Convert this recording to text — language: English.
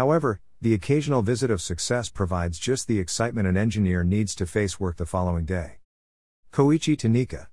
However, the occasional visit of success provides just the excitement an engineer needs to face work the following day. Koichi Tanaka